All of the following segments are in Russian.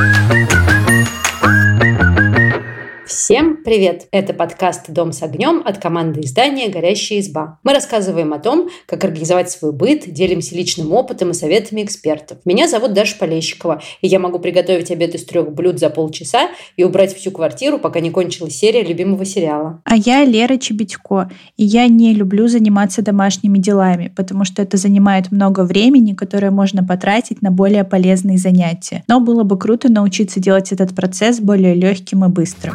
Thank you. Всем привет! Это подкаст «Дом с огнем» от команды издания «Горящая изба». Мы рассказываем о том, как организовать свой быт, делимся личным опытом и советами экспертов. Меня зовут Даша Полещикова, и я могу приготовить обед из трех блюд за полчаса и убрать всю квартиру, пока не кончилась серия любимого сериала. А я Лера Чебедько, и я не люблю заниматься домашними делами, потому что это занимает много времени, которое можно потратить на более полезные занятия. Но было бы круто научиться делать этот процесс более легким и быстрым.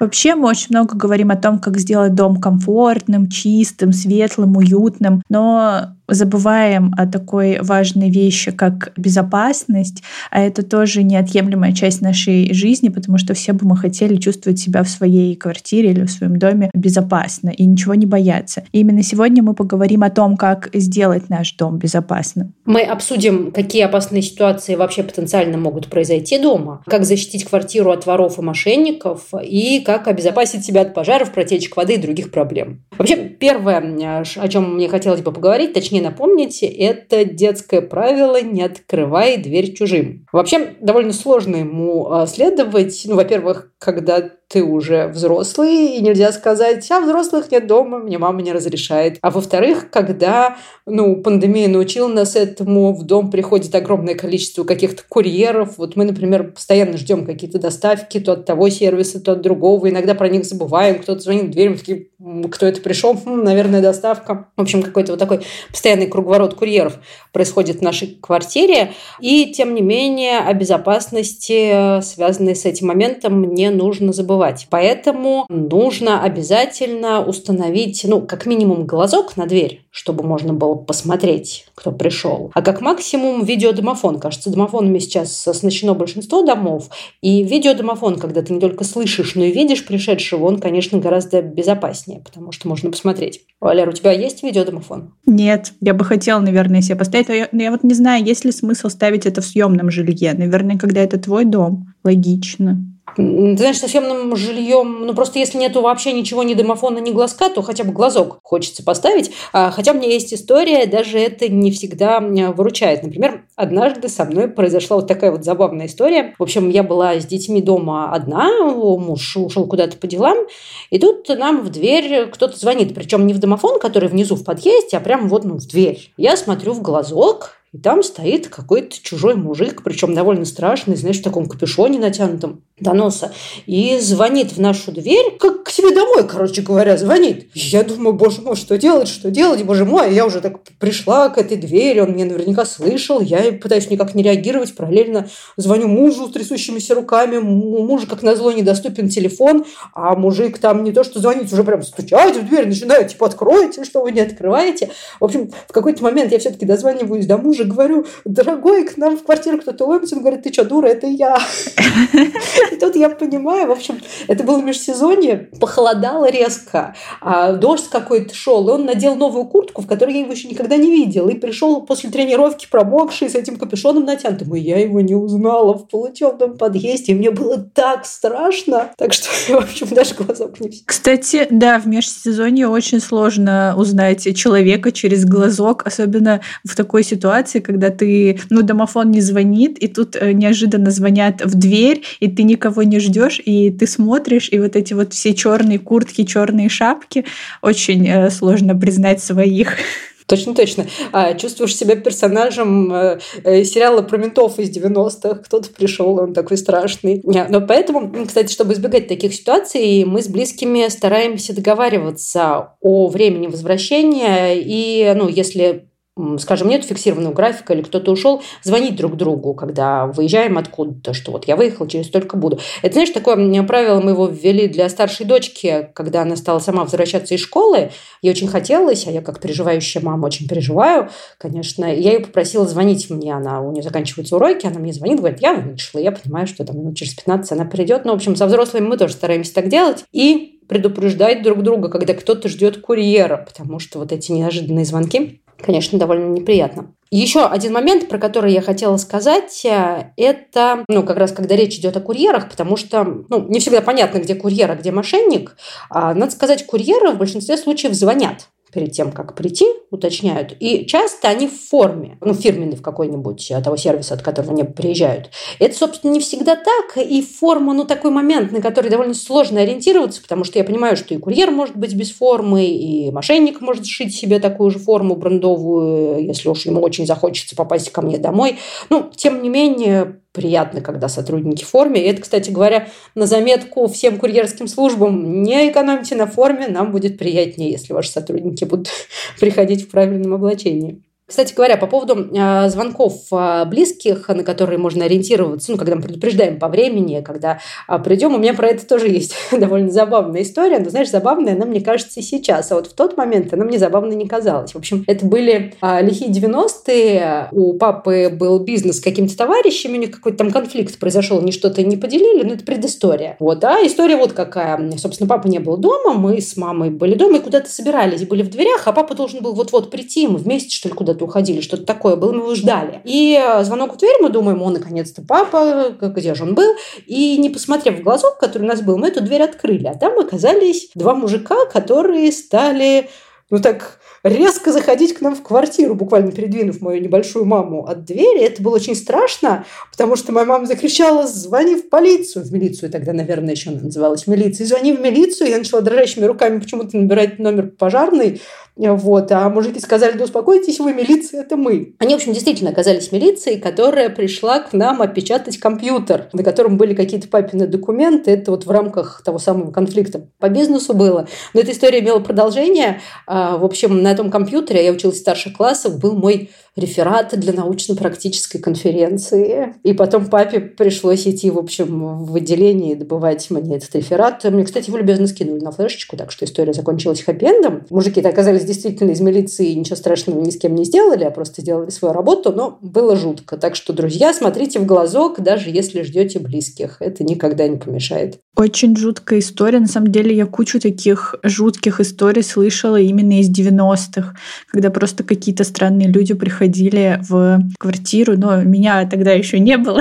Вообще мы очень много говорим о том, как сделать дом комфортным, чистым, светлым, уютным, но забываем о такой важной вещи, как безопасность, а это тоже неотъемлемая часть нашей жизни, потому что все бы мы хотели чувствовать себя в своей квартире или в своем доме безопасно и ничего не бояться. И именно сегодня мы поговорим о том, как сделать наш дом безопасным. Мы обсудим, какие опасные ситуации вообще потенциально могут произойти дома, как защитить квартиру от воров и мошенников и как обезопасить себя от пожаров, протечек воды и других проблем. Вообще, первое, о чем мне хотелось бы поговорить, точнее напомните, это детское правило «не открывай дверь чужим». Вообще, довольно сложно ему а, следовать. Ну, во-первых, когда ты уже взрослый, и нельзя сказать, а взрослых нет дома, мне мама не разрешает. А во-вторых, когда ну, пандемия научила нас этому, в дом приходит огромное количество каких-то курьеров. Вот мы, например, постоянно ждем какие-то доставки то от того сервиса, то от другого. Иногда про них забываем, кто-то звонит в дверь, мы такие, кто это пришел? Хм, наверное, доставка. В общем, какой-то вот такой постоянный круговорот курьеров происходит в нашей квартире. И, тем не менее, о безопасности, связанной с этим моментом, не нужно забывать забывать. Поэтому нужно обязательно установить, ну, как минимум глазок на дверь, чтобы можно было посмотреть, кто пришел. А как максимум видеодомофон. Кажется, домофонами сейчас оснащено большинство домов. И видеодомофон, когда ты не только слышишь, но и видишь пришедшего, он, конечно, гораздо безопаснее, потому что можно посмотреть. Валер, у тебя есть видеодомофон? Нет, я бы хотела, наверное, себе поставить. Но я, но я вот не знаю, есть ли смысл ставить это в съемном жилье. Наверное, когда это твой дом, логично. Знаешь, со съемным жильем, ну просто если нету вообще ничего, ни домофона, ни глазка, то хотя бы глазок хочется поставить. А, хотя у меня есть история, даже это не всегда выручает. Например, однажды со мной произошла вот такая вот забавная история. В общем, я была с детьми дома одна, муж ушел куда-то по делам, и тут нам в дверь кто-то звонит. Причем не в домофон, который внизу в подъезде, а прямо вот ну, в дверь. Я смотрю в глазок, и там стоит какой-то чужой мужик, причем довольно страшный, знаешь, в таком капюшоне натянутом до носа, и звонит в нашу дверь, как к себе домой, короче говоря, звонит. Я думаю, боже мой, что делать, что делать, боже мой. Я уже так пришла к этой двери, он меня наверняка слышал, я пытаюсь никак не реагировать, параллельно звоню мужу с трясущимися руками, у мужа, как назло, недоступен телефон, а мужик там не то, что звонит, уже прям стучать в дверь начинает, типа, откройте, что вы не открываете. В общем, в какой-то момент я все-таки дозваниваюсь до мужа, говорю, дорогой, к нам в квартиру кто-то ломится, он говорит, ты что, дура, это я. И тут я понимаю, в общем, это было межсезонье, похолодало резко, а дождь какой-то шел, и он надел новую куртку, в которой я его еще никогда не видела, и пришел после тренировки промокший с этим капюшоном натянутым, и я его не узнала в полутемном подъезде, и мне было так страшно, так что, в общем, даже глазок не Кстати, да, в межсезонье очень сложно узнать человека через глазок, особенно в такой ситуации, когда ты, ну, домофон не звонит, и тут э, неожиданно звонят в дверь, и ты никого не ждешь, и ты смотришь, и вот эти вот все черные куртки, черные шапки, очень э, сложно признать своих. Точно, точно. А, чувствуешь себя персонажем э, э, сериала про ментов из 90-х. Кто-то пришел, он такой страшный. Но поэтому, кстати, чтобы избегать таких ситуаций, мы с близкими стараемся договариваться о времени возвращения. И, ну, если скажем, нет фиксированного графика или кто-то ушел, звонить друг другу, когда выезжаем откуда-то, что вот я выехал, через столько буду. Это, знаешь, такое правило мы его ввели для старшей дочки, когда она стала сама возвращаться из школы. Ей очень хотелось, а я как переживающая мама очень переживаю, конечно. Я ее попросила звонить мне, она, у нее заканчиваются уроки, она мне звонит, говорит, я вышла, я понимаю, что там минут через 15 она придет. Ну, в общем, со взрослыми мы тоже стараемся так делать. И предупреждать друг друга, когда кто-то ждет курьера, потому что вот эти неожиданные звонки конечно, довольно неприятно. Еще один момент, про который я хотела сказать, э, это, ну, как раз когда речь идет о курьерах, потому что, ну, не всегда понятно, где курьер, а где мошенник. А, надо сказать, курьеры в большинстве случаев звонят. Перед тем, как прийти, уточняют. И часто они в форме, ну, фирменной в какой-нибудь того сервиса, от которого они приезжают. Это, собственно, не всегда так. И форма, ну, такой момент, на который довольно сложно ориентироваться, потому что я понимаю, что и курьер может быть без формы, и мошенник может сшить себе такую же форму брендовую, если уж ему очень захочется попасть ко мне домой. Ну, тем не менее, приятно, когда сотрудники в форме. И это, кстати говоря, на заметку всем курьерским службам, не экономьте на форме, нам будет приятнее, если ваши сотрудники будут приходить в правильном облачении. Кстати говоря, по поводу э, звонков э, близких, на которые можно ориентироваться, ну, когда мы предупреждаем по времени, когда э, придем, у меня про это тоже есть довольно забавная история, но, знаешь, забавная она, мне кажется, и сейчас, а вот в тот момент она мне забавной не казалась. В общем, это были э, лихие 90-е, у папы был бизнес с какими-то товарищами, у них какой-то там конфликт произошел, они что-то не поделили, но это предыстория. Вот, а история вот какая. Собственно, папа не был дома, мы с мамой были дома и куда-то собирались, были в дверях, а папа должен был вот-вот прийти, мы вместе, что ли, куда-то куда уходили, что-то такое было, мы его ждали. И э, звонок в дверь, мы думаем, о, наконец-то папа, где же он был? И не посмотрев в глазок, который у нас был, мы эту дверь открыли. А там оказались два мужика, которые стали, ну так, резко заходить к нам в квартиру, буквально передвинув мою небольшую маму от двери. Это было очень страшно, потому что моя мама закричала «Звони в полицию!» В милицию тогда, наверное, еще называлась милиция. «Звони в милицию!» Я начала дрожащими руками почему-то набирать номер пожарный. Вот. А мужики сказали, да успокойтесь вы, милиция, это мы. Они, в общем, действительно оказались милицией, которая пришла к нам опечатать компьютер, на котором были какие-то папины документы. Это вот в рамках того самого конфликта по бизнесу было. Но эта история имела продолжение. А, в общем, на этом компьютере, я училась в старших классах, был мой реферат для научно-практической конференции. И потом папе пришлось идти, в общем, в отделение и добывать мне этот реферат. Мне, кстати, его любезно скинули на флешечку, так что история закончилась хэппи-эндом. Мужики-то оказались действительно из милиции, ничего страшного ни с кем не сделали, а просто сделали свою работу, но было жутко. Так что, друзья, смотрите в глазок, даже если ждете близких. Это никогда не помешает. Очень жуткая история. На самом деле я кучу таких жутких историй слышала именно из 90-х, когда просто какие-то странные люди приходили в квартиру, но меня тогда еще не было.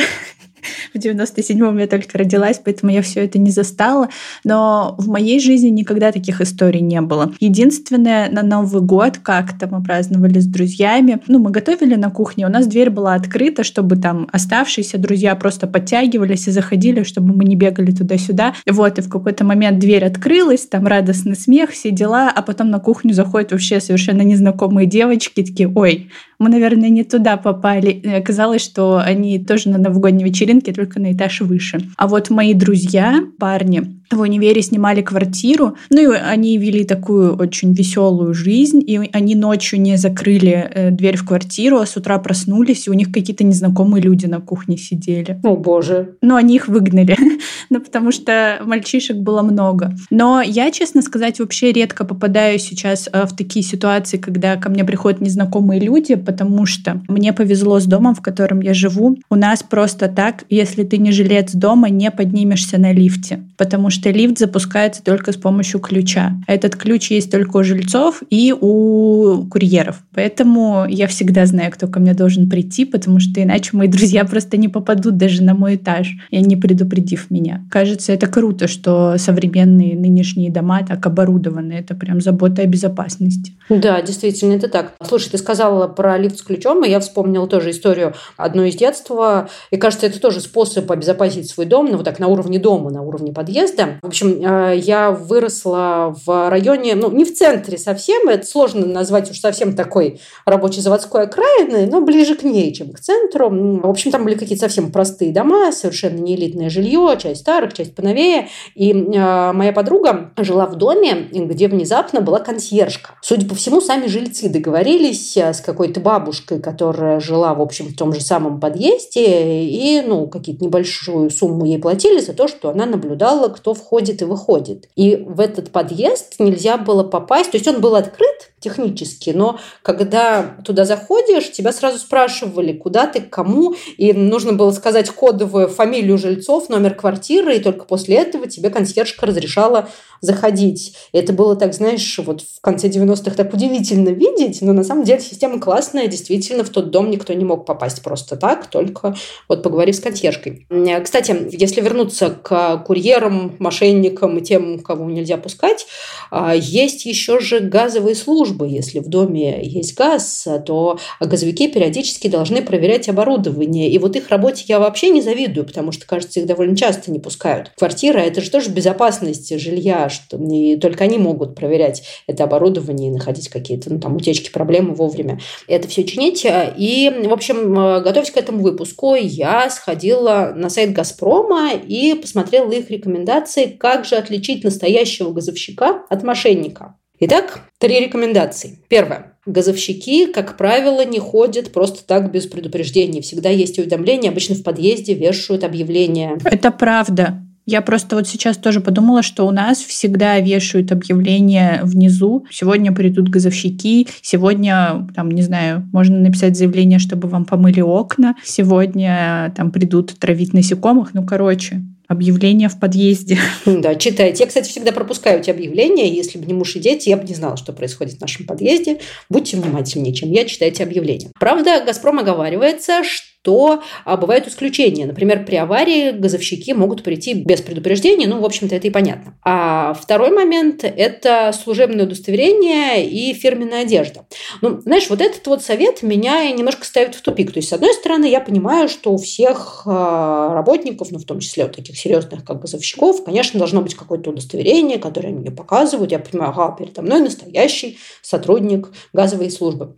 В 97-м я только родилась, поэтому я все это не застала. Но в моей жизни никогда таких историй не было. Единственное, на Новый год как-то мы праздновали с друзьями. Ну, мы готовили на кухне, у нас дверь была открыта, чтобы там оставшиеся друзья просто подтягивались и заходили, чтобы мы не бегали туда-сюда. Вот, и в какой-то момент дверь открылась, там радостный смех, все дела, а потом на кухню заходят вообще совершенно незнакомые девочки, такие, ой, мы, наверное, не туда попали. Оказалось, что они тоже на новогодней вечеринке, только на этаж выше. А вот мои друзья, парни, в универе снимали квартиру, ну и они вели такую очень веселую жизнь, и они ночью не закрыли э, дверь в квартиру, а с утра проснулись, и у них какие-то незнакомые люди на кухне сидели. О, боже. Но они их выгнали, ну потому что мальчишек было много. Но я, честно сказать, вообще редко попадаю сейчас э, в такие ситуации, когда ко мне приходят незнакомые люди, потому что мне повезло с домом, в котором я живу. У нас просто так, если ты не жилец дома, не поднимешься на лифте, потому что что лифт запускается только с помощью ключа. Этот ключ есть только у жильцов и у курьеров. Поэтому я всегда знаю, кто ко мне должен прийти, потому что иначе мои друзья просто не попадут даже на мой этаж, и не предупредив меня. Кажется, это круто, что современные нынешние дома так оборудованы. Это прям забота о безопасности. Да, действительно, это так. Слушай, ты сказала про лифт с ключом, и я вспомнила тоже историю одну из детства. И кажется, это тоже способ обезопасить свой дом, ну вот так на уровне дома, на уровне подъезда. В общем, э, я выросла в районе, ну, не в центре совсем, это сложно назвать уж совсем такой рабочей заводской окраиной, но ближе к ней, чем к центру. В общем, там были какие-то совсем простые дома, совершенно не элитное жилье, часть старых, часть поновее. И э, моя подруга жила в доме, где внезапно была консьержка. Судя по всему, сами жильцы договорились э, с какой-то бабушкой, которая жила, в общем, в том же самом подъезде, и, ну, какие-то небольшую сумму ей платили за то, что она наблюдала, кто входит и выходит. И в этот подъезд нельзя было попасть. То есть он был открыт технически, но когда туда заходишь, тебя сразу спрашивали, куда ты, к кому, и нужно было сказать кодовую фамилию жильцов, номер квартиры, и только после этого тебе консьержка разрешала заходить. И это было так, знаешь, вот в конце 90-х так удивительно видеть, но на самом деле система классная, действительно, в тот дом никто не мог попасть просто так, только вот поговорив с консьержкой. Кстати, если вернуться к курьерам, мошенникам и тем, кого нельзя пускать. А, есть еще же газовые службы. Если в доме есть газ, то газовики периодически должны проверять оборудование. И вот их работе я вообще не завидую, потому что, кажется, их довольно часто не пускают. Квартира – это же тоже безопасность жилья, что и только они могут проверять это оборудование и находить какие-то ну, там утечки, проблемы вовремя. Это все чинить. И, в общем, готовясь к этому выпуску, я сходила на сайт «Газпрома» и посмотрела их рекомендации, как же отличить настоящего газовщика от мошенника. Итак, три рекомендации. Первое. Газовщики, как правило, не ходят просто так без предупреждения. Всегда есть уведомления, обычно в подъезде вешают объявления. Это правда. Я просто вот сейчас тоже подумала, что у нас всегда вешают объявления внизу. Сегодня придут газовщики, сегодня, там, не знаю, можно написать заявление, чтобы вам помыли окна, сегодня там придут травить насекомых. Ну, короче, объявления в подъезде. Да, читайте. Я, кстати, всегда пропускаю эти объявления. Если бы не муж и дети, я бы не знала, что происходит в нашем подъезде. Будьте внимательнее, чем я, читайте объявления. Правда, «Газпром» оговаривается, что то а, бывают исключения. Например, при аварии газовщики могут прийти без предупреждения, ну, в общем-то, это и понятно. А второй момент – это служебное удостоверение и фирменная одежда. Ну, знаешь, вот этот вот совет меня немножко ставит в тупик. То есть, с одной стороны, я понимаю, что у всех а, работников, ну, в том числе у таких серьезных, как газовщиков, конечно, должно быть какое-то удостоверение, которое мне показывают. Я понимаю, ага, передо мной настоящий сотрудник газовой службы.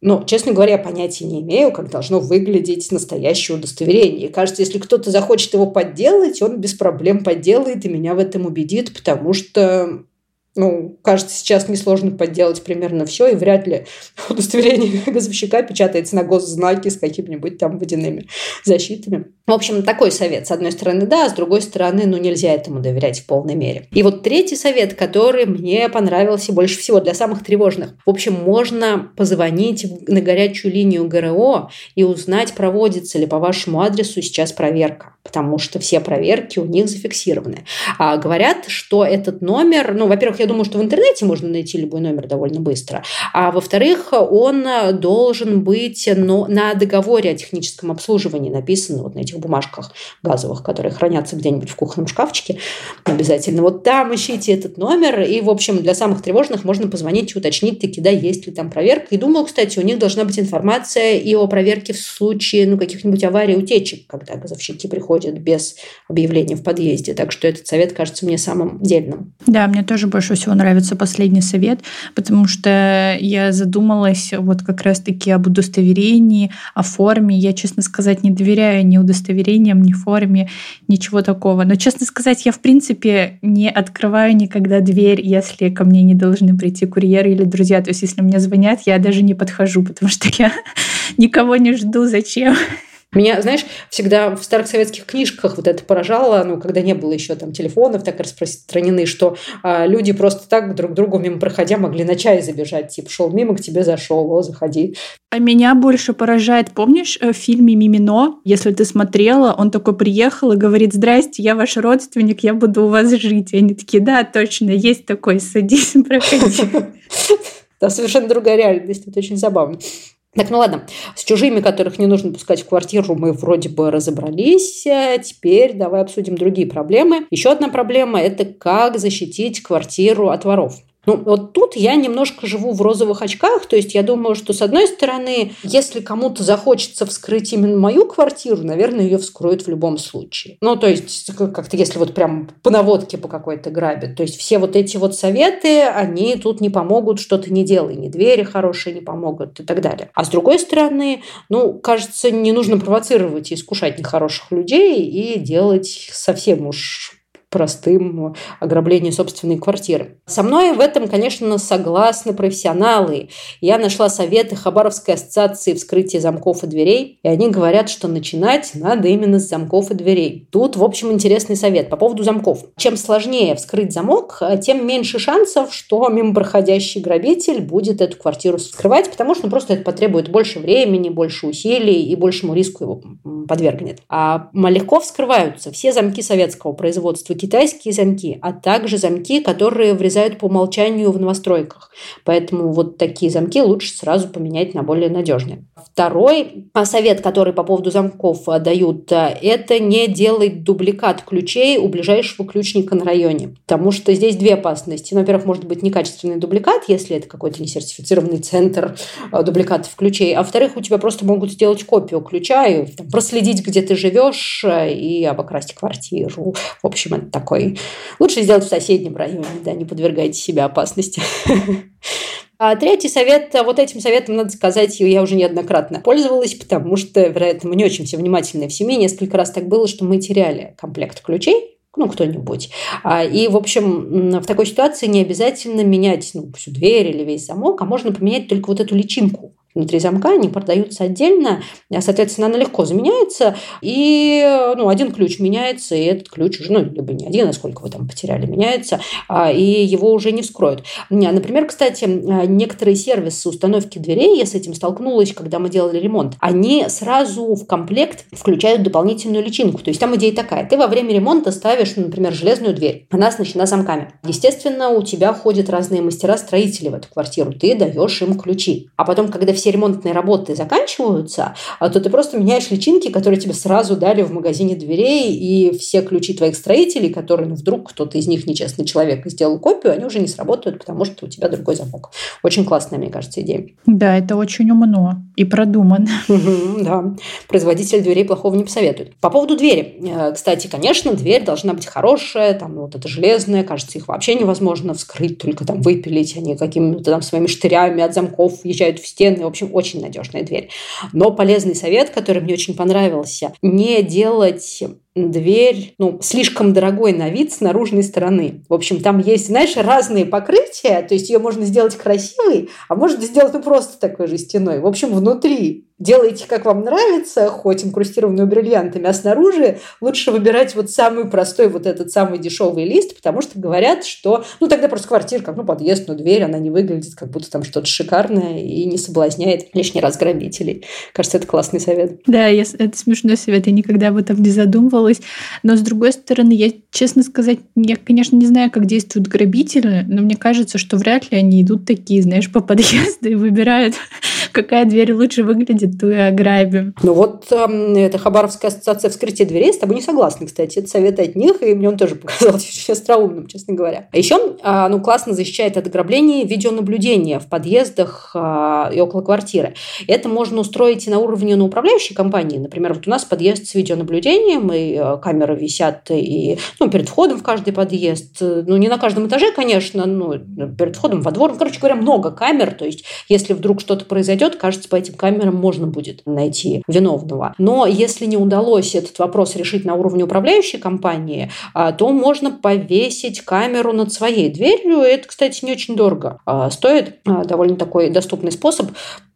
Но, честно говоря, понятия не имею, как должно выглядеть настоящее удостоверение. И кажется, если кто-то захочет его подделать, он без проблем подделает и меня в этом убедит, потому что ну, кажется, сейчас несложно подделать примерно все, и вряд ли удостоверение газовщика печатается на госзнаке с какими-нибудь там водяными защитами. В общем, такой совет. С одной стороны, да, с другой стороны, ну, нельзя этому доверять в полной мере. И вот третий совет, который мне понравился больше всего для самых тревожных. В общем, можно позвонить на горячую линию ГРО и узнать, проводится ли по вашему адресу сейчас проверка потому что все проверки у них зафиксированы. А говорят, что этот номер, ну, во-первых, я думаю, что в интернете можно найти любой номер довольно быстро, а во-вторых, он должен быть но на договоре о техническом обслуживании написан вот на этих бумажках газовых, которые хранятся где-нибудь в кухонном шкафчике обязательно. Вот там ищите этот номер, и, в общем, для самых тревожных можно позвонить и уточнить, таки, да, есть ли там проверка. И думаю, кстати, у них должна быть информация и о проверке в случае ну, каких-нибудь аварий, утечек, когда газовщики приходят без объявления в подъезде. Так что этот совет кажется мне самым дельным. Да, мне тоже больше всего нравится последний совет, потому что я задумалась вот как раз-таки об удостоверении, о форме. Я, честно сказать, не доверяю ни удостоверениям, ни форме, ничего такого. Но, честно сказать, я, в принципе, не открываю никогда дверь, если ко мне не должны прийти курьеры или друзья. То есть, если мне звонят, я даже не подхожу, потому что я никого не жду. Зачем? Меня, знаешь, всегда в старых советских книжках вот это поражало, ну, когда не было еще там телефонов так распространены, что а, люди просто так друг другу мимо проходя могли на чай забежать. Типа, шел мимо, к тебе зашел, о, заходи. А меня больше поражает, помнишь, э, в фильме «Мимино», если ты смотрела, он такой приехал и говорит, здрасте, я ваш родственник, я буду у вас жить. И они такие, да, точно, есть такой, садись, проходи. Да, совершенно другая реальность, это очень забавно. Так, ну ладно, с чужими, которых не нужно пускать в квартиру, мы вроде бы разобрались. Теперь давай обсудим другие проблемы. Еще одна проблема – это как защитить квартиру от воров. Ну, вот тут я немножко живу в розовых очках, то есть я думаю, что с одной стороны, если кому-то захочется вскрыть именно мою квартиру, наверное, ее вскроют в любом случае. Ну, то есть как-то если вот прям по наводке по какой-то грабят, то есть все вот эти вот советы, они тут не помогут, что-то не делай, ни двери хорошие не помогут и так далее. А с другой стороны, ну, кажется, не нужно провоцировать и искушать нехороших людей и делать совсем уж простым ограблением собственной квартиры. Со мной в этом, конечно, согласны профессионалы. Я нашла советы Хабаровской ассоциации вскрытия замков и дверей, и они говорят, что начинать надо именно с замков и дверей. Тут, в общем, интересный совет по поводу замков. Чем сложнее вскрыть замок, тем меньше шансов, что мимо проходящий грабитель будет эту квартиру вскрывать, потому что ну, просто это потребует больше времени, больше усилий и большему риску его подвергнет. А легко вскрываются все замки советского производства, китайские замки, а также замки, которые врезают по умолчанию в новостройках. Поэтому вот такие замки лучше сразу поменять на более надежные. Второй совет, который по поводу замков дают, это не делать дубликат ключей у ближайшего ключника на районе. Потому что здесь две опасности. Ну, во-первых, может быть некачественный дубликат, если это какой-то несертифицированный центр э, дубликатов ключей. А во-вторых, у тебя просто могут сделать копию ключа и проследить, где ты живешь, э, и обокрасть квартиру. В общем, это такой... Лучше сделать в соседнем районе, да, не подвергайте себя опасности. А третий совет, вот этим советом, надо сказать, я уже неоднократно пользовалась, потому что, вероятно, мы не очень все внимательны в семье. Несколько раз так было, что мы теряли комплект ключей, ну, кто-нибудь. А, и, в общем, в такой ситуации не обязательно менять ну, всю дверь или весь замок, а можно поменять только вот эту личинку внутри замка, они продаются отдельно, а, соответственно, она легко заменяется, и ну, один ключ меняется, и этот ключ уже, ну, либо не один, а сколько вы там потеряли, меняется, а, и его уже не вскроют. Например, кстати, некоторые сервисы установки дверей, я с этим столкнулась, когда мы делали ремонт, они сразу в комплект включают дополнительную личинку. То есть там идея такая, ты во время ремонта ставишь, ну, например, железную дверь, она оснащена замками. Естественно, у тебя ходят разные мастера-строители в эту квартиру, ты даешь им ключи. А потом, когда все ремонтные работы заканчиваются, а то ты просто меняешь личинки, которые тебе сразу дали в магазине дверей, и все ключи твоих строителей, которые ну, вдруг кто-то из них нечестный человек сделал копию, они уже не сработают, потому что у тебя другой замок. Очень классная, мне кажется, идея. Да, это очень умно и продумано. Да, производитель дверей плохого не посоветует. По поводу двери. Э, кстати, конечно, дверь должна быть хорошая, там вот это железная, кажется, их вообще невозможно вскрыть, только там выпилить, они какими-то там своими штырями от замков въезжают в стены. В общем, очень надежная дверь. Но полезный совет, который мне очень понравился, не делать дверь, ну, слишком дорогой на вид с наружной стороны. В общем, там есть, знаешь, разные покрытия, то есть ее можно сделать красивой, а можно сделать ну, просто такой жестяной. В общем, внутри делайте, как вам нравится, хоть инкрустированную бриллиантами, а снаружи лучше выбирать вот самый простой, вот этот самый дешевый лист, потому что говорят, что, ну, тогда просто квартира, как, ну, подъезд, ну, дверь, она не выглядит, как будто там что-то шикарное и не соблазняет лишний раз грабителей. Кажется, это классный совет. Да, я, это смешной совет, я никогда об этом не задумывалась, но, с другой стороны, я, честно сказать, я, конечно, не знаю, как действуют грабители, но мне кажется, что вряд ли они идут такие, знаешь, по подъезду и выбирают, какая дверь лучше выглядит, ту и ограбим. Ну вот э, это Хабаровская ассоциация вскрытия дверей с тобой не согласна, кстати. Это совет от них, и мне он тоже показался очень остроумным, честно говоря. А еще, э, ну, классно защищает от ограблений видеонаблюдение в подъездах э, и около квартиры. Это можно устроить и на уровне на управляющей компании. Например, вот у нас подъезд с видеонаблюдением, и э, камеры висят и, ну, перед входом в каждый подъезд. Ну, не на каждом этаже, конечно, но перед входом во двор. Ну, короче говоря, много камер. То есть, если вдруг что-то произойдет, кажется, по этим камерам можно будет найти виновного. Но если не удалось этот вопрос решить на уровне управляющей компании, а, то можно повесить камеру над своей дверью. Это, кстати, не очень дорого а, стоит. А, довольно такой доступный способ.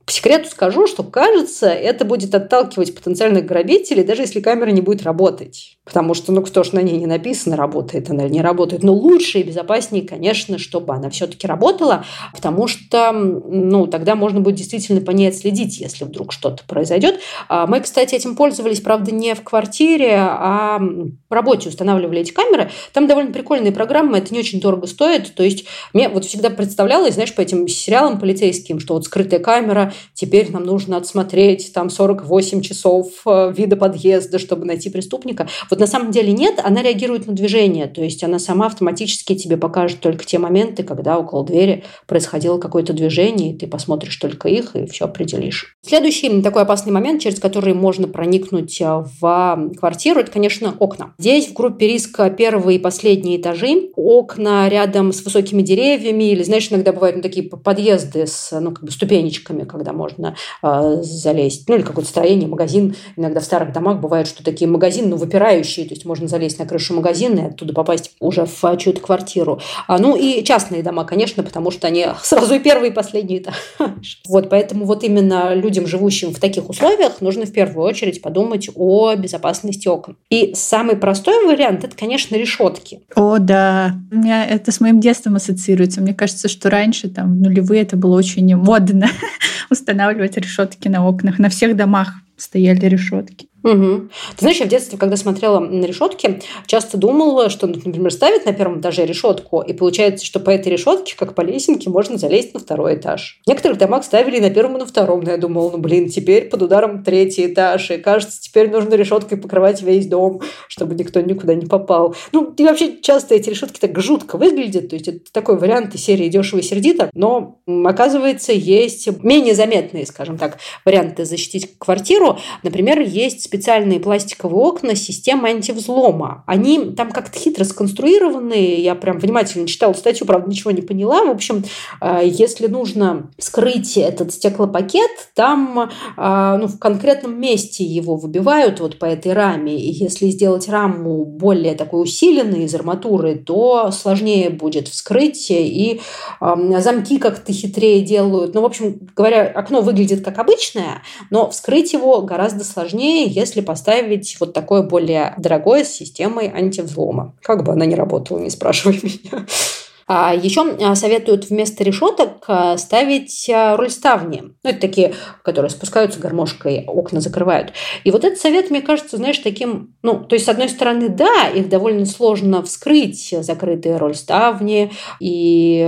По секрету скажу, что кажется, это будет отталкивать потенциальных грабителей, даже если камера не будет работать. Потому что, ну, кто ж на ней не написано, работает она или не работает. Но лучше и безопаснее, конечно, чтобы она все-таки работала, потому что, ну, тогда можно будет действительно по ней отследить, если вдруг что-то произойдет. А мы, кстати, этим пользовались, правда, не в квартире, а в работе устанавливали эти камеры. Там довольно прикольные программы, это не очень дорого стоит. То есть мне вот всегда представлялось, знаешь, по этим сериалам полицейским, что вот скрытая камера, теперь нам нужно отсмотреть там 48 часов э, вида подъезда, чтобы найти преступника. Вот на самом деле нет, она реагирует на движение, то есть она сама автоматически тебе покажет только те моменты, когда около двери происходило какое-то движение, и ты посмотришь только их и все определишь. Следующий такой опасный момент, через который можно проникнуть а, в квартиру, это, конечно, окна. Здесь в группе риска первые и последние этажи, окна рядом с высокими деревьями, или, знаешь, иногда бывают ну, такие подъезды с ну, как бы ступенечками, когда можно э, залезть, ну или какое-то строение, магазин. Иногда в старых домах бывает, что такие магазины, ну, выпирающие выпирающие, то есть можно залезть на крышу магазина и оттуда попасть уже в чью-то квартиру. А, ну и частные дома, конечно, потому что они сразу и первые, и последние этаж. Вот, поэтому вот именно людям, живущим в таких условиях, нужно в первую очередь подумать о безопасности окон. И самый простой вариант – это, конечно, решетки. О, да. У меня это с моим детством ассоциируется. Мне кажется, что раньше, там, в нулевые, это было очень модно устанавливать решетки на окнах. На всех домах стояли решетки. Угу. Ты знаешь, я в детстве, когда смотрела на решетки, часто думала, что, например, ставят на первом этаже решетку, и получается, что по этой решетке, как по лесенке, можно залезть на второй этаж. В некоторых домах ставили на первом и на втором, но я думала, ну, блин, теперь под ударом третий этаж, и кажется, теперь нужно решеткой покрывать весь дом, чтобы никто никуда не попал. Ну, и вообще часто эти решетки так жутко выглядят, то есть это такой вариант из серии дешево и сердито, но оказывается, есть менее заметные, скажем так, варианты защитить квартиру. Например, есть специальные пластиковые окна с системой антивзлома. Они там как-то хитро сконструированы. Я прям внимательно читала статью, правда, ничего не поняла. В общем, э, если нужно скрыть этот стеклопакет, там э, ну, в конкретном месте его выбивают вот по этой раме. И если сделать раму более такой усиленной из арматуры, то сложнее будет вскрытие, и э, замки как-то хитрее делают. Ну, в общем говоря, окно выглядит как обычное, но вскрыть его гораздо сложнее, если поставить вот такое более дорогое с системой антивзлома. Как бы она ни работала, не спрашивай меня. А еще а, советуют вместо решеток а, ставить рольставни. Ну, это такие, которые спускаются гармошкой, окна закрывают. И вот этот совет, мне кажется, знаешь, таким... Ну, то есть, с одной стороны, да, их довольно сложно вскрыть, закрытые рольставни, и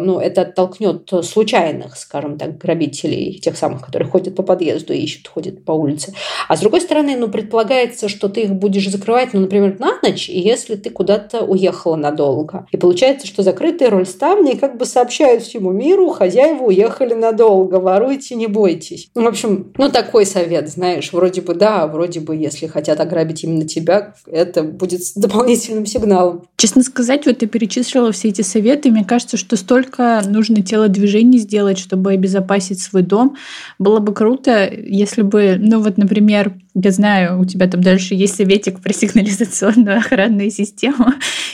ну, это оттолкнет случайных, скажем так, грабителей, тех самых, которые ходят по подъезду и ищут, ходят по улице. А с другой стороны, ну, предполагается, что ты их будешь закрывать, ну, например, на ночь, если ты куда-то уехала надолго. И получается, что закрыть закрытые рольставни как бы сообщают всему миру, хозяева уехали надолго, воруйте, не бойтесь. Ну, в общем, ну такой совет, знаешь, вроде бы да, вроде бы если хотят ограбить именно тебя, это будет дополнительным сигналом. Честно сказать, вот ты перечислила все эти советы, мне кажется, что столько нужно телодвижений сделать, чтобы обезопасить свой дом. Было бы круто, если бы, ну вот, например, я знаю, у тебя там дальше есть советик про сигнализационную охранную систему.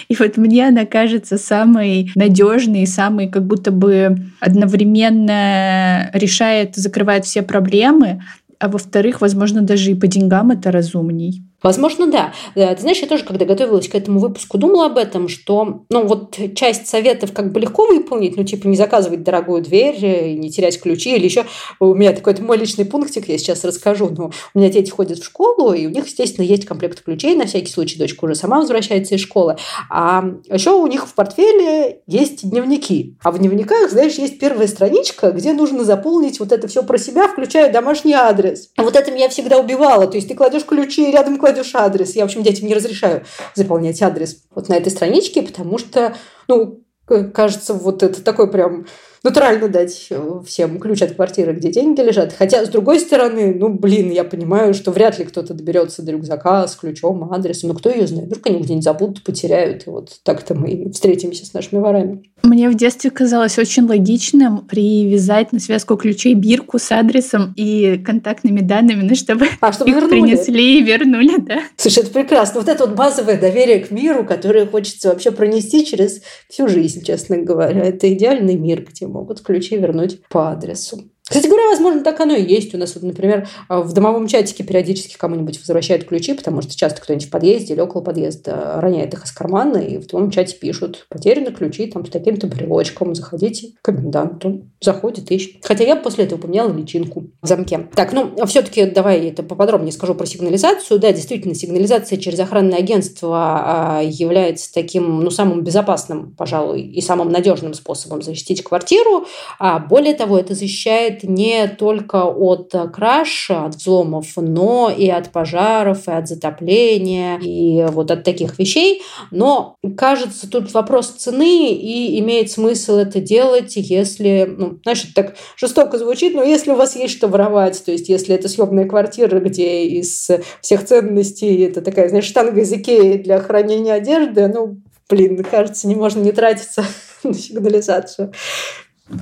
И вот мне она кажется самой надежной, самой как будто бы одновременно решает, закрывает все проблемы, а во-вторых, возможно, даже и по деньгам это разумней. Возможно, да. Э, ты знаешь, я тоже, когда готовилась к этому выпуску, думала об этом, что, ну, вот часть советов как бы легко выполнить, ну, типа не заказывать дорогую дверь, э, не терять ключи, или еще у меня такой мой личный пунктик, я сейчас расскажу, но у меня дети ходят в школу, и у них, естественно, есть комплект ключей, на всякий случай дочка уже сама возвращается из школы, а еще у них в портфеле есть дневники, а в дневниках, знаешь, есть первая страничка, где нужно заполнить вот это все про себя, включая домашний адрес. Вот это меня всегда убивало, то есть ты кладешь ключи, рядом кладешь кладешь адрес. Я, в общем, детям не разрешаю заполнять адрес вот на этой страничке, потому что, ну, кажется, вот это такой прям натурально дать э, всем ключ от квартиры, где деньги лежат. Хотя, с другой стороны, ну, блин, я понимаю, что вряд ли кто-то доберется до рюкзака с ключом, адресом. Ну, кто ее знает? Вдруг они где-нибудь забудут, потеряют. И вот так-то мы встретимся с нашими ворами. Мне в детстве казалось очень логичным привязать на связку ключей бирку с адресом и контактными данными, ну, чтобы, а, чтобы их вернули. принесли и вернули, да. Слушай, это прекрасно. Вот это вот базовое доверие к миру, которое хочется вообще пронести через всю жизнь, честно говоря. Это идеальный мир, где могут ключи вернуть по адресу. Кстати говоря, возможно, так оно и есть. У нас, вот, например, а, в домовом чатике периодически кому-нибудь возвращают ключи, потому что часто кто-нибудь в подъезде или около подъезда роняет их из кармана, и в домовом чате пишут «Потеряны ключи там с таким-то брелочком, заходите к коменданту». Заходит, ищет. Хотя я после этого поменяла личинку в замке. Так, ну, все-таки давай я это поподробнее скажу про сигнализацию. Да, действительно, сигнализация через охранное агентство а, является таким, ну, самым безопасным, пожалуй, и самым надежным способом защитить квартиру. А более того, это защищает не только от краш, от взломов, но и от пожаров, и от затопления, и вот от таких вещей. Но, кажется, тут вопрос цены, и имеет смысл это делать, если, ну, знаешь, так жестоко звучит, но если у вас есть что воровать, то есть если это съемная квартира, где из всех ценностей это такая, знаешь, штанга из Икеи для хранения одежды, ну, блин, кажется, не можно не тратиться на сигнализацию.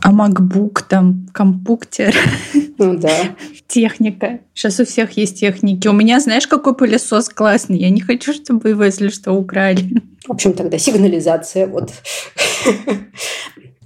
А MacBook там, компуктер. Ну да. Техника. Сейчас у всех есть техники. У меня, знаешь, какой пылесос классный. Я не хочу, чтобы его, если что, украли. В общем, тогда сигнализация. Вот.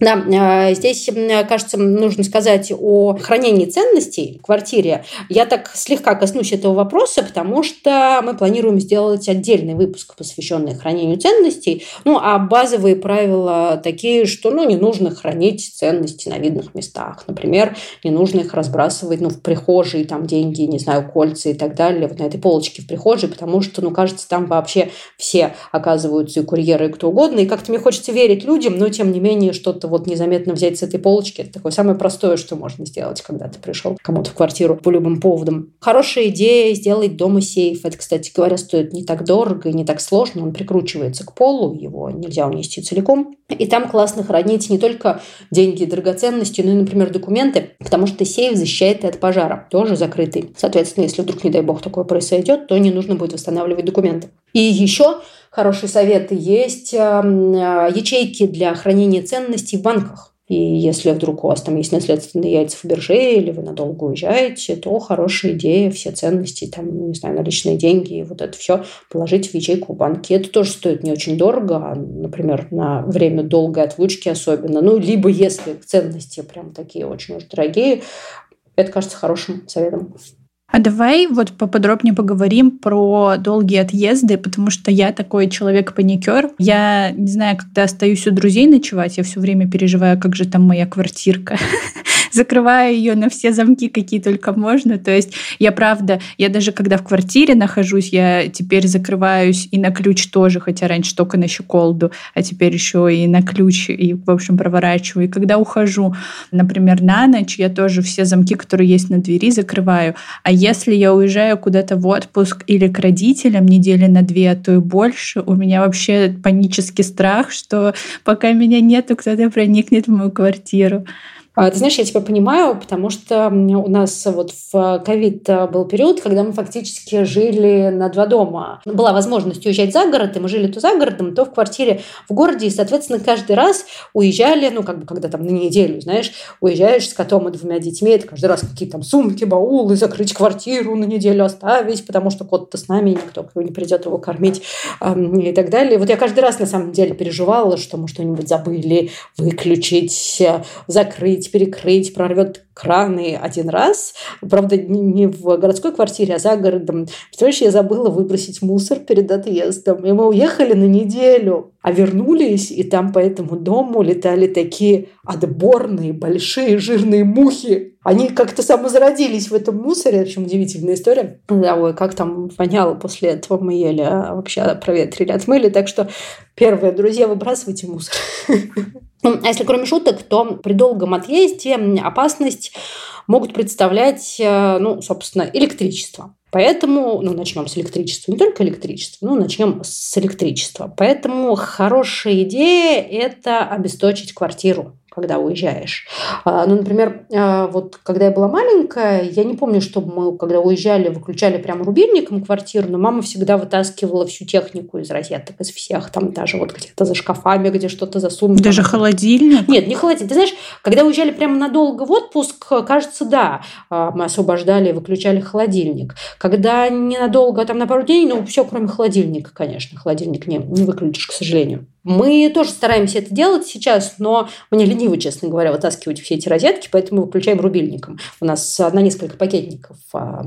Да, здесь, кажется, нужно сказать о хранении ценностей в квартире. Я так слегка коснусь этого вопроса, потому что мы планируем сделать отдельный выпуск, посвященный хранению ценностей. Ну, а базовые правила такие, что ну, не нужно хранить ценности на видных местах. Например, не нужно их разбрасывать ну, в прихожей, там деньги, не знаю, кольца и так далее, вот на этой полочке в прихожей, потому что, ну, кажется, там вообще все оказываются и курьеры, и кто угодно. И как-то мне хочется верить людям, но тем не менее что-то вот незаметно взять с этой полочки. Это такое самое простое, что можно сделать, когда ты пришел кому-то в квартиру по любым поводам. Хорошая идея сделать дома сейф. Это, кстати говоря, стоит не так дорого и не так сложно. Он прикручивается к полу, его нельзя унести целиком. И там классно хранить не только деньги и драгоценности, но и, например, документы, потому что сейф защищает и от пожара, тоже закрытый. Соответственно, если вдруг, не дай бог, такое произойдет, то не нужно будет восстанавливать документы. И еще хороший совет есть эм, э, ячейки для хранения ценностей в банках. И если вдруг у вас там есть наследственные яйца в бирже или вы надолго уезжаете, то хорошая идея все ценности, там, не знаю, наличные деньги и вот это все положить в ячейку в банке. Это тоже стоит не очень дорого, а, например, на время долгой отлучки особенно. Ну, либо если ценности прям такие очень уж дорогие, это кажется хорошим советом. А давай вот поподробнее поговорим про долгие отъезды, потому что я такой человек-паникер. Я не знаю, когда остаюсь у друзей ночевать, я все время переживаю, как же там моя квартирка. закрываю ее на все замки, какие только можно. То есть я правда, я даже когда в квартире нахожусь, я теперь закрываюсь и на ключ тоже, хотя раньше только на щеколду, а теперь еще и на ключ, и, в общем, проворачиваю. И когда ухожу, например, на ночь, я тоже все замки, которые есть на двери, закрываю. А если я уезжаю куда-то в отпуск или к родителям недели на две, а то и больше, у меня вообще панический страх, что пока меня нету, кто-то проникнет в мою квартиру. А, ты знаешь, я тебя понимаю, потому что у нас вот в ковид э, был период, когда мы фактически жили на два дома. Была возможность уезжать за город, и мы жили то за городом, то в квартире в городе, и, соответственно, каждый раз уезжали, ну, как бы, когда там на неделю, знаешь, уезжаешь с котом и двумя детьми, это каждый раз какие-то там сумки, баулы, закрыть квартиру на неделю оставить, потому что кот-то с нами, никто не придет его кормить и так далее. Вот я каждый раз, на самом деле, переживала, что мы что-нибудь забыли выключить, э, закрыть, закрыть, перекрыть, прорвет краны один раз. Правда, не в городской квартире, а за городом. Представляешь, я забыла выбросить мусор перед отъездом. И мы уехали на неделю, а вернулись, и там по этому дому летали такие отборные, большие, жирные мухи. Они как-то самозародились в этом мусоре. В общем, удивительная история. Да, ой, как там воняло после этого мы ели, а вообще проветрили, отмыли. Так что первое, друзья, выбрасывайте мусор. А если кроме шуток, то при долгом отъезде опасность могут представлять, э, ну, собственно, электричество. Поэтому, ну, начнем с электричества. Не только электричество, ну, начнем с электричества. Поэтому хорошая идея – это обесточить квартиру когда уезжаешь. А, ну, например, а, вот когда я была маленькая, я не помню, чтобы мы, когда уезжали, выключали прям рубильником квартиру, но мама всегда вытаскивала всю технику из розеток, из всех, там даже вот где-то за шкафами, где что-то засунуто. Даже холодильник? Нет, не холодильник. Ты знаешь, когда уезжали прямо надолго в отпуск, кажется, да, а, мы освобождали выключали холодильник. Когда ненадолго, там на пару дней, ну, все, кроме холодильника, конечно. Холодильник не, не выключишь, к сожалению. Мы тоже стараемся это делать сейчас, но мне лениво, честно говоря, вытаскивать все эти розетки, поэтому выключаем рубильником. У нас на несколько пакетников а,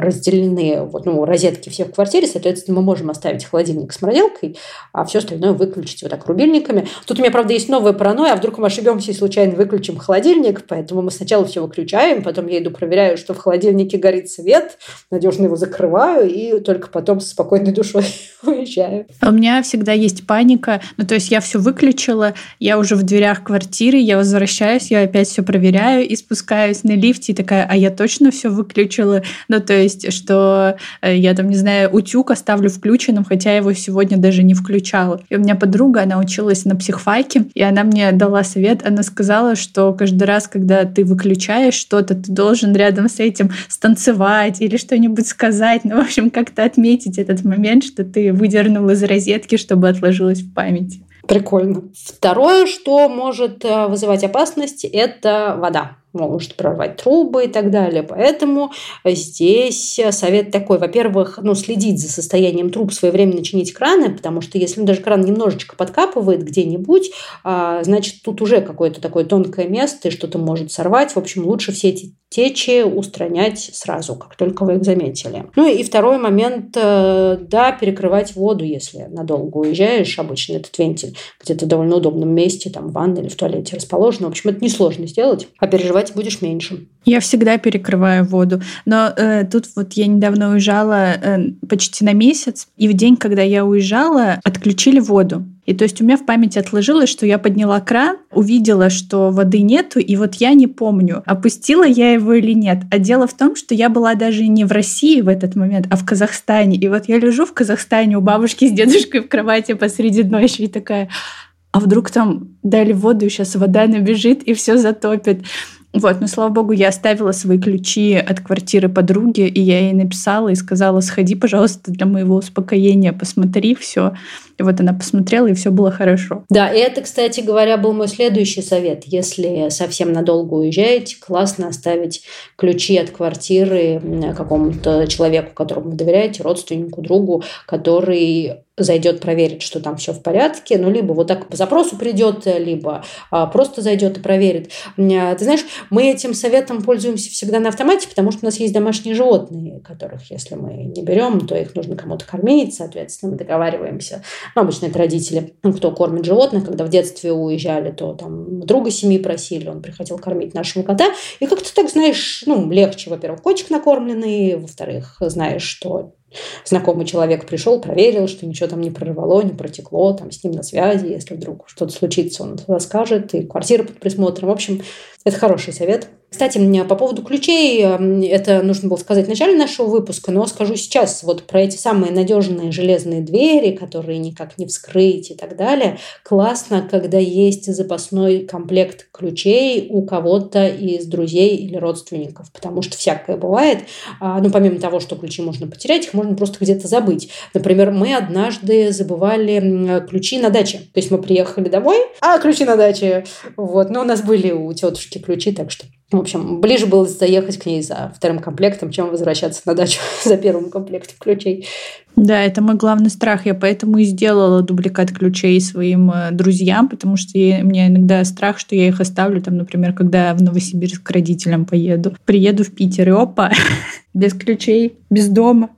разделены вот, ну, розетки все в квартире, соответственно, мы можем оставить холодильник с морозилкой, а все остальное выключить вот так рубильниками. Тут у меня, правда, есть новая паранойя, а вдруг мы ошибемся и случайно выключим холодильник, поэтому мы сначала все выключаем, потом я иду проверяю, что в холодильнике горит свет, надежно его закрываю и только потом с спокойной душой уезжаю. У меня всегда есть паника, ну, то есть я все выключила, я уже в дверях квартиры, я возвращаюсь, я опять все проверяю и спускаюсь на лифте, и такая, а я точно все выключила? Ну, то есть, что э, я там, не знаю, утюг оставлю включенным, хотя я его сегодня даже не включала. И у меня подруга, она училась на психфаке, и она мне дала совет, она сказала, что каждый раз, когда ты выключаешь что-то, ты должен рядом с этим станцевать или что-нибудь сказать, ну, в общем, как-то отметить этот момент, что ты выдернул из розетки, чтобы отложилось в память памяти. Прикольно. Второе, что может э, вызывать опасность, это вода. Может прорвать трубы и так далее. Поэтому здесь совет такой. Во-первых, ну, следить за состоянием труб, своевременно чинить краны, потому что если даже кран немножечко подкапывает где-нибудь, а, значит, тут уже какое-то такое тонкое место, и что-то может сорвать. В общем, лучше все эти течи устранять сразу, как только вы их заметили. Ну и второй момент, э, да, перекрывать воду, если надолго уезжаешь. Обычно этот вентиль где-то в довольно удобном месте, там в ванной или в туалете расположен. В общем, это несложно сделать, а переживать будешь меньше. Я всегда перекрываю воду. Но э, тут вот я недавно уезжала э, почти на месяц, и в день, когда я уезжала, отключили воду. И то есть у меня в памяти отложилось, что я подняла кран, увидела, что воды нету, и вот я не помню, опустила я его или нет. А дело в том, что я была даже не в России в этот момент, а в Казахстане. И вот я лежу в Казахстане у бабушки с дедушкой в кровати посреди ночи и такая, а вдруг там дали воду, и сейчас вода набежит и все затопит. Вот, но слава богу, я оставила свои ключи от квартиры подруги, и я ей написала и сказала, сходи, пожалуйста, для моего успокоения, посмотри все. И вот она посмотрела, и все было хорошо. Да, и это, кстати говоря, был мой следующий совет. Если совсем надолго уезжаете, классно оставить ключи от квартиры какому-то человеку, которому вы доверяете, родственнику, другу, который зайдет проверить, что там все в порядке, ну, либо вот так по запросу придет, либо а, просто зайдет и проверит. А, ты знаешь, мы этим советом пользуемся всегда на автомате, потому что у нас есть домашние животные, которых, если мы не берем, то их нужно кому-то кормить, соответственно, мы договариваемся ну, обычно это родители, ну, кто кормит животных. Когда в детстве уезжали, то там друга семьи просили, он приходил кормить нашего кота. И как-то так, знаешь, ну, легче, во-первых, котик накормленный, во-вторых, знаешь, что знакомый человек пришел, проверил, что ничего там не прорвало, не протекло, там с ним на связи, если вдруг что-то случится, он туда скажет, и квартира под присмотром. В общем, это хороший совет. Кстати, по поводу ключей, это нужно было сказать в начале нашего выпуска, но скажу сейчас, вот про эти самые надежные железные двери, которые никак не вскрыть и так далее. Классно, когда есть запасной комплект ключей у кого-то из друзей или родственников, потому что всякое бывает. А, ну, помимо того, что ключи можно потерять, их можно просто где-то забыть. Например, мы однажды забывали ключи на даче. То есть мы приехали домой, а ключи на даче. Вот. Но у нас были у тетушки ключи, так что в общем, ближе было заехать к ней за вторым комплектом, чем возвращаться на дачу за первым комплектом ключей. Да, это мой главный страх. Я поэтому и сделала дубликат ключей своим э, друзьям, потому что я, у меня иногда страх, что я их оставлю, там, например, когда в Новосибирск к родителям поеду. Приеду в Питер, и опа, без ключей, без дома.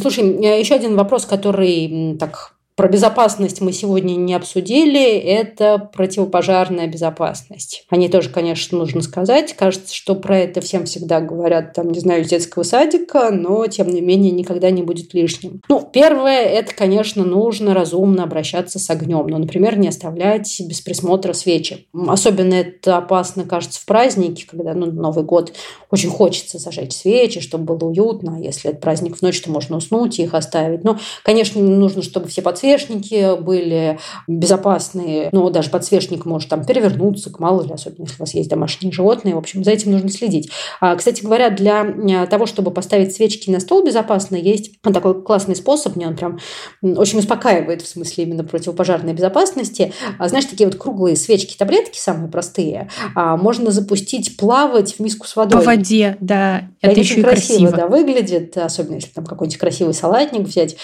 Слушай, еще один вопрос, который так про безопасность мы сегодня не обсудили. Это противопожарная безопасность. О ней тоже, конечно, нужно сказать. Кажется, что про это всем всегда говорят, там, не знаю, из детского садика, но, тем не менее, никогда не будет лишним. Ну, первое, это, конечно, нужно разумно обращаться с огнем. Ну, например, не оставлять без присмотра свечи. Особенно это опасно, кажется, в праздники, когда, ну, Новый год очень хочется зажечь свечи, чтобы было уютно. Если это праздник в ночь, то можно уснуть и их оставить. Но, конечно, нужно, чтобы все подсвечивали подсвечники были безопасные. Но даже подсвечник может там перевернуться, мало ли, особенно если у вас есть домашние животные. В общем, за этим нужно следить. А, кстати говоря, для э, того, чтобы поставить свечки на стол безопасно, есть такой классный способ. Мне он прям очень успокаивает в смысле именно противопожарной безопасности. А, знаешь, такие вот круглые свечки-таблетки, самые простые, а, можно запустить плавать в миску с водой. По воде, да. Это, это еще и красиво, красиво. Да, выглядит, особенно если там какой-нибудь красивый салатник взять,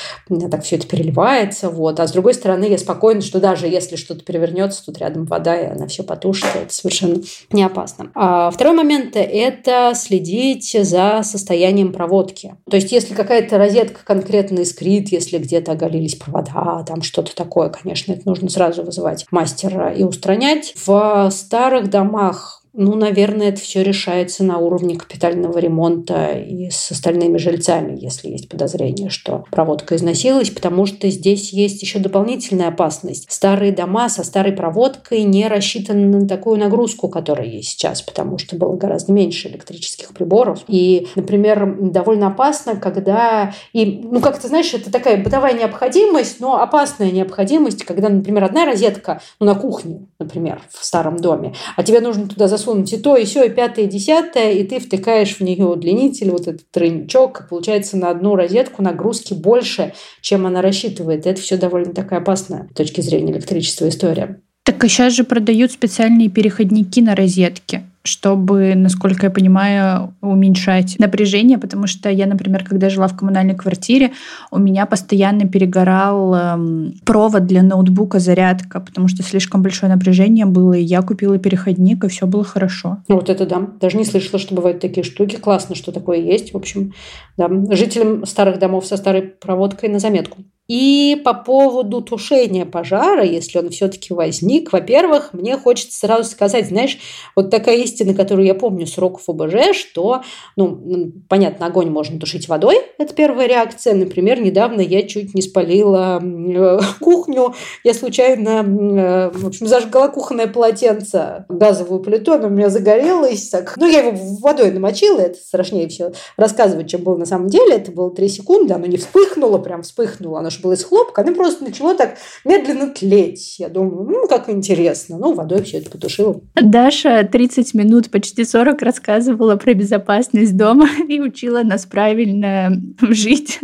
так все это переливается, вот. А с другой стороны, я спокойна, что даже если что-то перевернется, тут рядом вода, и она все потушит, это совершенно не опасно. А второй момент – это следить за состоянием проводки. То есть, если какая-то розетка конкретно искрит, если где-то оголились провода, там что-то такое, конечно, это нужно сразу вызывать мастера и устранять. В старых домах ну, наверное, это все решается на уровне капитального ремонта и с остальными жильцами, если есть подозрение, что проводка износилась, потому что здесь есть еще дополнительная опасность. Старые дома со старой проводкой не рассчитаны на такую нагрузку, которая есть сейчас, потому что было гораздо меньше электрических приборов. И, например, довольно опасно, когда... И, ну, как ты знаешь, это такая бытовая необходимость, но опасная необходимость, когда, например, одна розетка ну, на кухне, например, в старом доме, а тебе нужно туда засунуть засунуть и то, и все, и пятое, и десятое, и ты втыкаешь в нее удлинитель, вот этот тройничок, получается на одну розетку нагрузки больше, чем она рассчитывает. И это все довольно такая опасная с точки зрения электричества история. Так и сейчас же продают специальные переходники на розетки. Чтобы, насколько я понимаю, уменьшать напряжение, потому что я, например, когда жила в коммунальной квартире, у меня постоянно перегорал эм, провод для ноутбука зарядка, потому что слишком большое напряжение было, и я купила переходник, и все было хорошо. Ну, вот это да. Даже не слышала, что бывают такие штуки. Классно, что такое есть. В общем, да. Жителям старых домов со старой проводкой на заметку. И по поводу тушения пожара, если он все-таки возник, во-первых, мне хочется сразу сказать, знаешь, вот такая истина, которую я помню с уроков ОБЖ, что, ну, понятно, огонь можно тушить водой, это первая реакция. Например, недавно я чуть не спалила э, кухню, я случайно, э, в общем, зажгла кухонное полотенце, газовую плиту, оно у меня загорелось, так, ну, я его водой намочила, это страшнее все рассказывать, чем было на самом деле, это было 3 секунды, оно не вспыхнуло, прям вспыхнуло, оно же было из хлопка, оно просто начало так медленно тлеть. Я думаю, ну, как интересно. Ну, водой все это потушила. Даша 30 минут, почти 40 рассказывала про безопасность дома и учила нас правильно жить.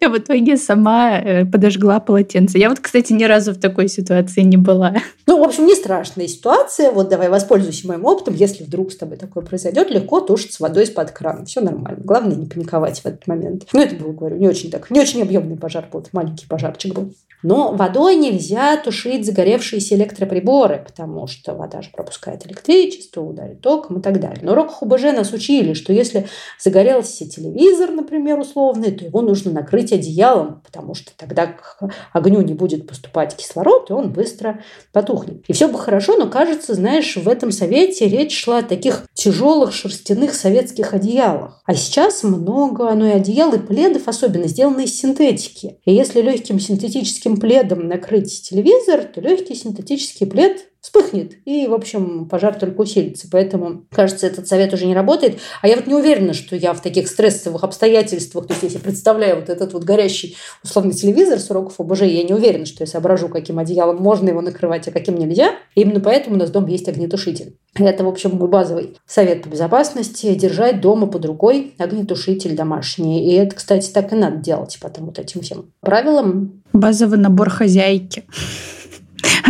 А в итоге сама э, подожгла полотенце. Я вот, кстати, ни разу в такой ситуации не была. Ну, в общем, не страшная ситуация. Вот давай воспользуйся моим опытом. Если вдруг с тобой такое произойдет, легко тушить с водой из-под крана. Все нормально. Главное не паниковать в этот момент. Ну, это было, говорю, не очень так, не очень объемный пожар был маленький пожарчик был. Но водой нельзя тушить загоревшиеся электроприборы, потому что вода же пропускает электричество, ударит током и так далее. На уроках ОБЖ нас учили, что если загорелся телевизор, например, условный, то его нужно накрыть одеялом, потому что тогда к огню не будет поступать кислород, и он быстро потухнет. И все бы хорошо, но кажется, знаешь, в этом совете речь шла о таких тяжелых шерстяных советских одеялах. А сейчас много, ну и одеял, и пледов особенно, сделаны из синтетики. И если легким синтетическим пледом накрыть телевизор, то легкий синтетический плед вспыхнет. И, в общем, пожар только усилится. Поэтому, кажется, этот совет уже не работает. А я вот не уверена, что я в таких стрессовых обстоятельствах, то есть если представляю вот этот вот горящий условный телевизор с уроков ОБЖ, я не уверена, что я соображу, каким одеялом можно его накрывать, а каким нельзя. И именно поэтому у нас дома есть огнетушитель. Это, в общем, мой базовый совет по безопасности. Держать дома под рукой огнетушитель домашний. И это, кстати, так и надо делать потом вот этим всем правилам. Базовый набор хозяйки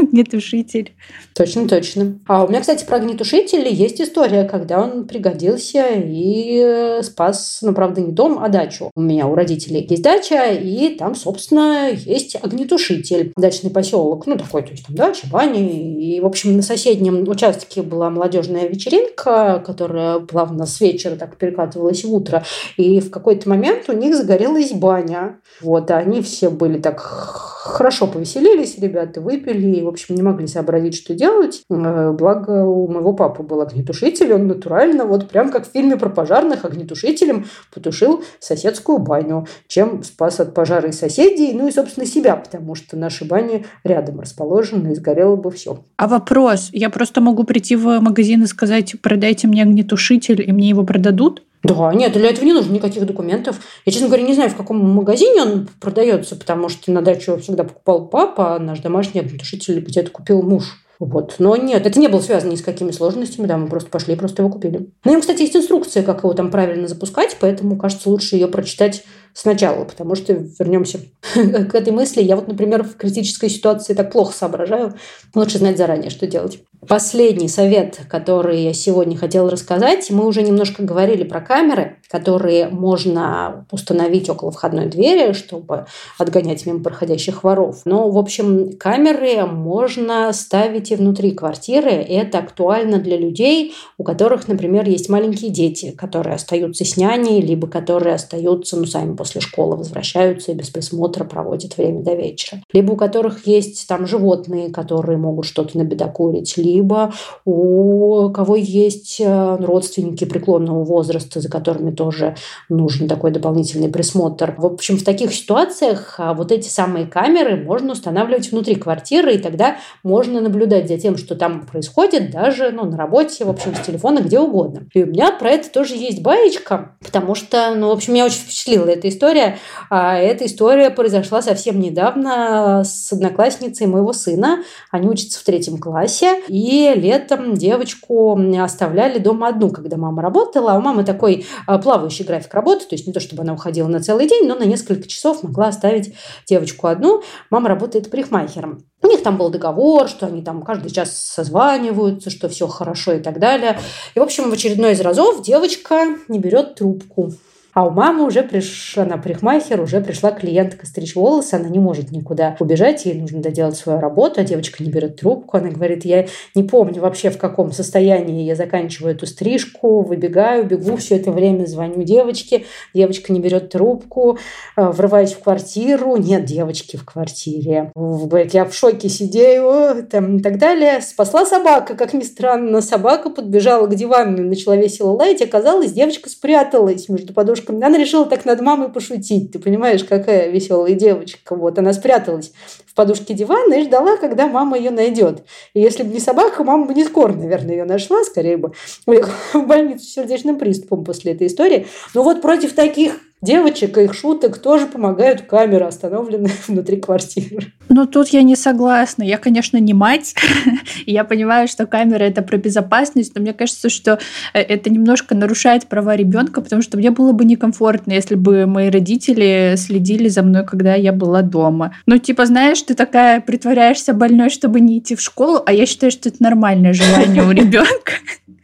огнетушитель. Точно, точно. А у меня, кстати, про огнетушитель есть история, когда он пригодился и э, спас, ну, правда, не дом, а дачу. У меня у родителей есть дача, и там, собственно, есть огнетушитель. Дачный поселок, ну, такой, то есть там дача, баня. И, в общем, на соседнем участке была молодежная вечеринка, которая плавно с вечера так перекатывалась в утро. И в какой-то момент у них загорелась баня. Вот, и они все были так хорошо повеселились, ребята выпили, и, в общем, не могли сообразить, что делать. Э, благо, у моего папы был огнетушитель, он натурально, вот прям как в фильме про пожарных, огнетушителем потушил соседскую баню, чем спас от пожара и соседей, ну и, собственно, себя, потому что наши бани рядом расположены, и сгорело бы все. А вопрос? Я просто могу прийти в магазин и сказать, продайте мне огнетушитель, и мне его продадут? Да, нет, для этого не нужно никаких документов. Я, честно говоря, не знаю, в каком магазине он продается, потому что на дачу всегда покупал папа, а наш домашний огнетушитель где-то купил муж. Вот. Но нет, это не было связано ни с какими сложностями, да, мы просто пошли и просто его купили. На нем, кстати, есть инструкция, как его там правильно запускать, поэтому, кажется, лучше ее прочитать сначала, потому что вернемся к этой мысли. Я вот, например, в критической ситуации так плохо соображаю. Лучше знать заранее, что делать. Последний совет, который я сегодня хотела рассказать, мы уже немножко говорили про камеры, которые можно установить около входной двери, чтобы отгонять мимо проходящих воров. Но, в общем, камеры можно ставить и внутри квартиры. И это актуально для людей, у которых, например, есть маленькие дети, которые остаются с няней, либо которые остаются, ну, сами после школы возвращаются и без присмотра проводят время до вечера. Либо у которых есть там животные, которые могут что-то набедокурить, либо у кого есть э, родственники преклонного возраста, за которыми тоже нужен такой дополнительный присмотр. В общем, в таких ситуациях а, вот эти самые камеры можно устанавливать внутри квартиры, и тогда можно наблюдать за тем, что там происходит, даже ну, на работе, в общем, с телефона, где угодно. И у меня про это тоже есть баечка, потому что, ну, в общем, меня очень впечатлила эта история. А эта история произошла совсем недавно с одноклассницей моего сына. Они учатся в третьем классе, и летом девочку оставляли дома одну, когда мама работала. А у мамы такой а, плавающий график работы, то есть не то, чтобы она уходила на целый день, но на несколько часов могла оставить девочку одну. Мама работает парикмахером. У них там был договор, что они там каждый час созваниваются, что все хорошо и так далее. И, в общем, в очередной из разов девочка не берет трубку. А у мамы уже пришла, она парикмахер, уже пришла клиентка стричь волосы, она не может никуда убежать, ей нужно доделать свою работу, а девочка не берет трубку, она говорит, я не помню вообще в каком состоянии я заканчиваю эту стрижку, выбегаю, бегу все это время, звоню девочке, девочка не берет трубку, э, врываюсь в квартиру, нет девочки в квартире, я в шоке сидею, там и так далее. Спасла собака, как ни странно, собака подбежала к дивану, начала весело лаять, оказалось, девочка спряталась между подушками девушка. Она решила так над мамой пошутить. Ты понимаешь, какая веселая девочка. Вот она спряталась в подушке дивана и ждала, когда мама ее найдет. И если бы не собака, мама бы не скоро, наверное, ее нашла. Скорее бы в больницу с сердечным приступом после этой истории. Но вот против таких девочек и их шуток тоже помогают камеры, остановленные внутри квартиры. Ну, тут я не согласна. Я, конечно, не мать. я понимаю, что камера это про безопасность, но мне кажется, что э, это немножко нарушает права ребенка, потому что мне было бы некомфортно, если бы мои родители следили за мной, когда я была дома. Ну, типа, знаешь, ты такая притворяешься больной, чтобы не идти в школу, а я считаю, что это нормальное желание у ребенка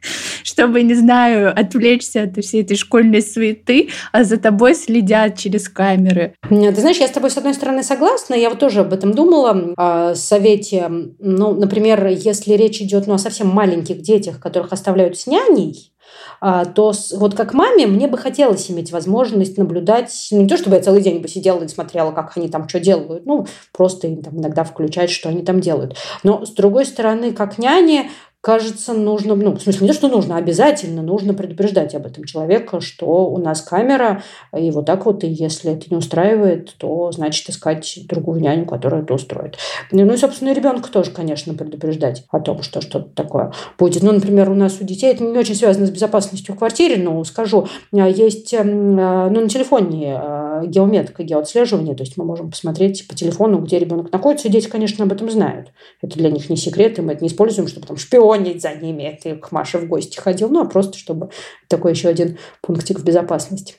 чтобы, не знаю, отвлечься от всей этой школьной суеты, а за тобой следят через камеры. Ты знаешь, я с тобой, с одной стороны, согласна. Я вот тоже об этом думала, о совете. Ну, например, если речь идет ну, о совсем маленьких детях, которых оставляют с няней, а, то вот как маме мне бы хотелось иметь возможность наблюдать, ну, не то чтобы я целый день бы сидела и смотрела, как они там что делают, ну, просто там, иногда включать, что они там делают. Но, с другой стороны, как няне, кажется, нужно, ну, в смысле, не то, что нужно, а обязательно нужно предупреждать об этом человека, что у нас камера, и вот так вот, и если это не устраивает, то, значит, искать другую няню, которая это устроит. Ну, и, собственно, и ребенка тоже, конечно, предупреждать о том, что что-то такое будет. Ну, например, у нас у детей, это не очень связано с безопасностью в квартире, но скажу, есть, эм, э, ну, на телефоне э, геометка, геоотслеживание, то есть мы можем посмотреть по телефону, где ребенок находится, и дети, конечно, об этом знают. Это для них не секрет, и мы это не используем, чтобы там шпион шпионить за ними. Ты к Маше в гости ходил, ну, а просто чтобы такой еще один пунктик в безопасности.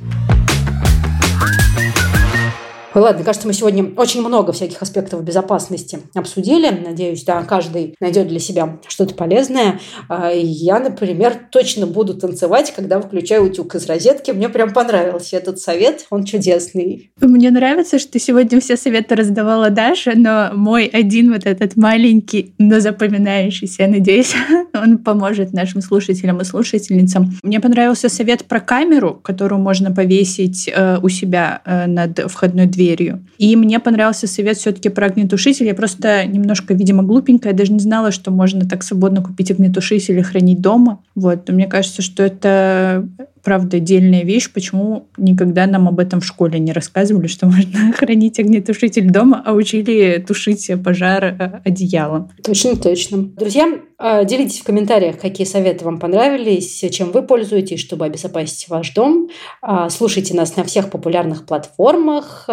Ой, ладно, кажется, мы сегодня очень много всяких аспектов безопасности обсудили. Надеюсь, да, каждый найдет для себя что-то полезное. А, я, например, точно буду танцевать, когда выключаю утюг из розетки. Мне прям понравился этот совет, он чудесный. Мне нравится, что сегодня все советы раздавала Даша, но мой один вот этот маленький, но запоминающийся, я надеюсь, он поможет нашим слушателям и слушательницам. Мне понравился совет про камеру, которую можно повесить э, у себя э, над входной дверью дверью. И мне понравился совет все-таки про огнетушитель. Я просто немножко, видимо, глупенькая, даже не знала, что можно так свободно купить огнетушитель и хранить дома. Вот. Но мне кажется, что это правда, отдельная вещь, почему никогда нам об этом в школе не рассказывали, что можно хранить огнетушитель дома, а учили тушить пожар э, одеялом. Точно, точно. Друзья, э, делитесь в комментариях, какие советы вам понравились, чем вы пользуетесь, чтобы обезопасить ваш дом. Э, слушайте нас на всех популярных платформах.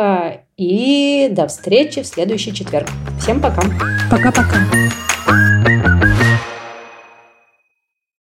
И до встречи в следующий четверг. Всем пока. Пока-пока.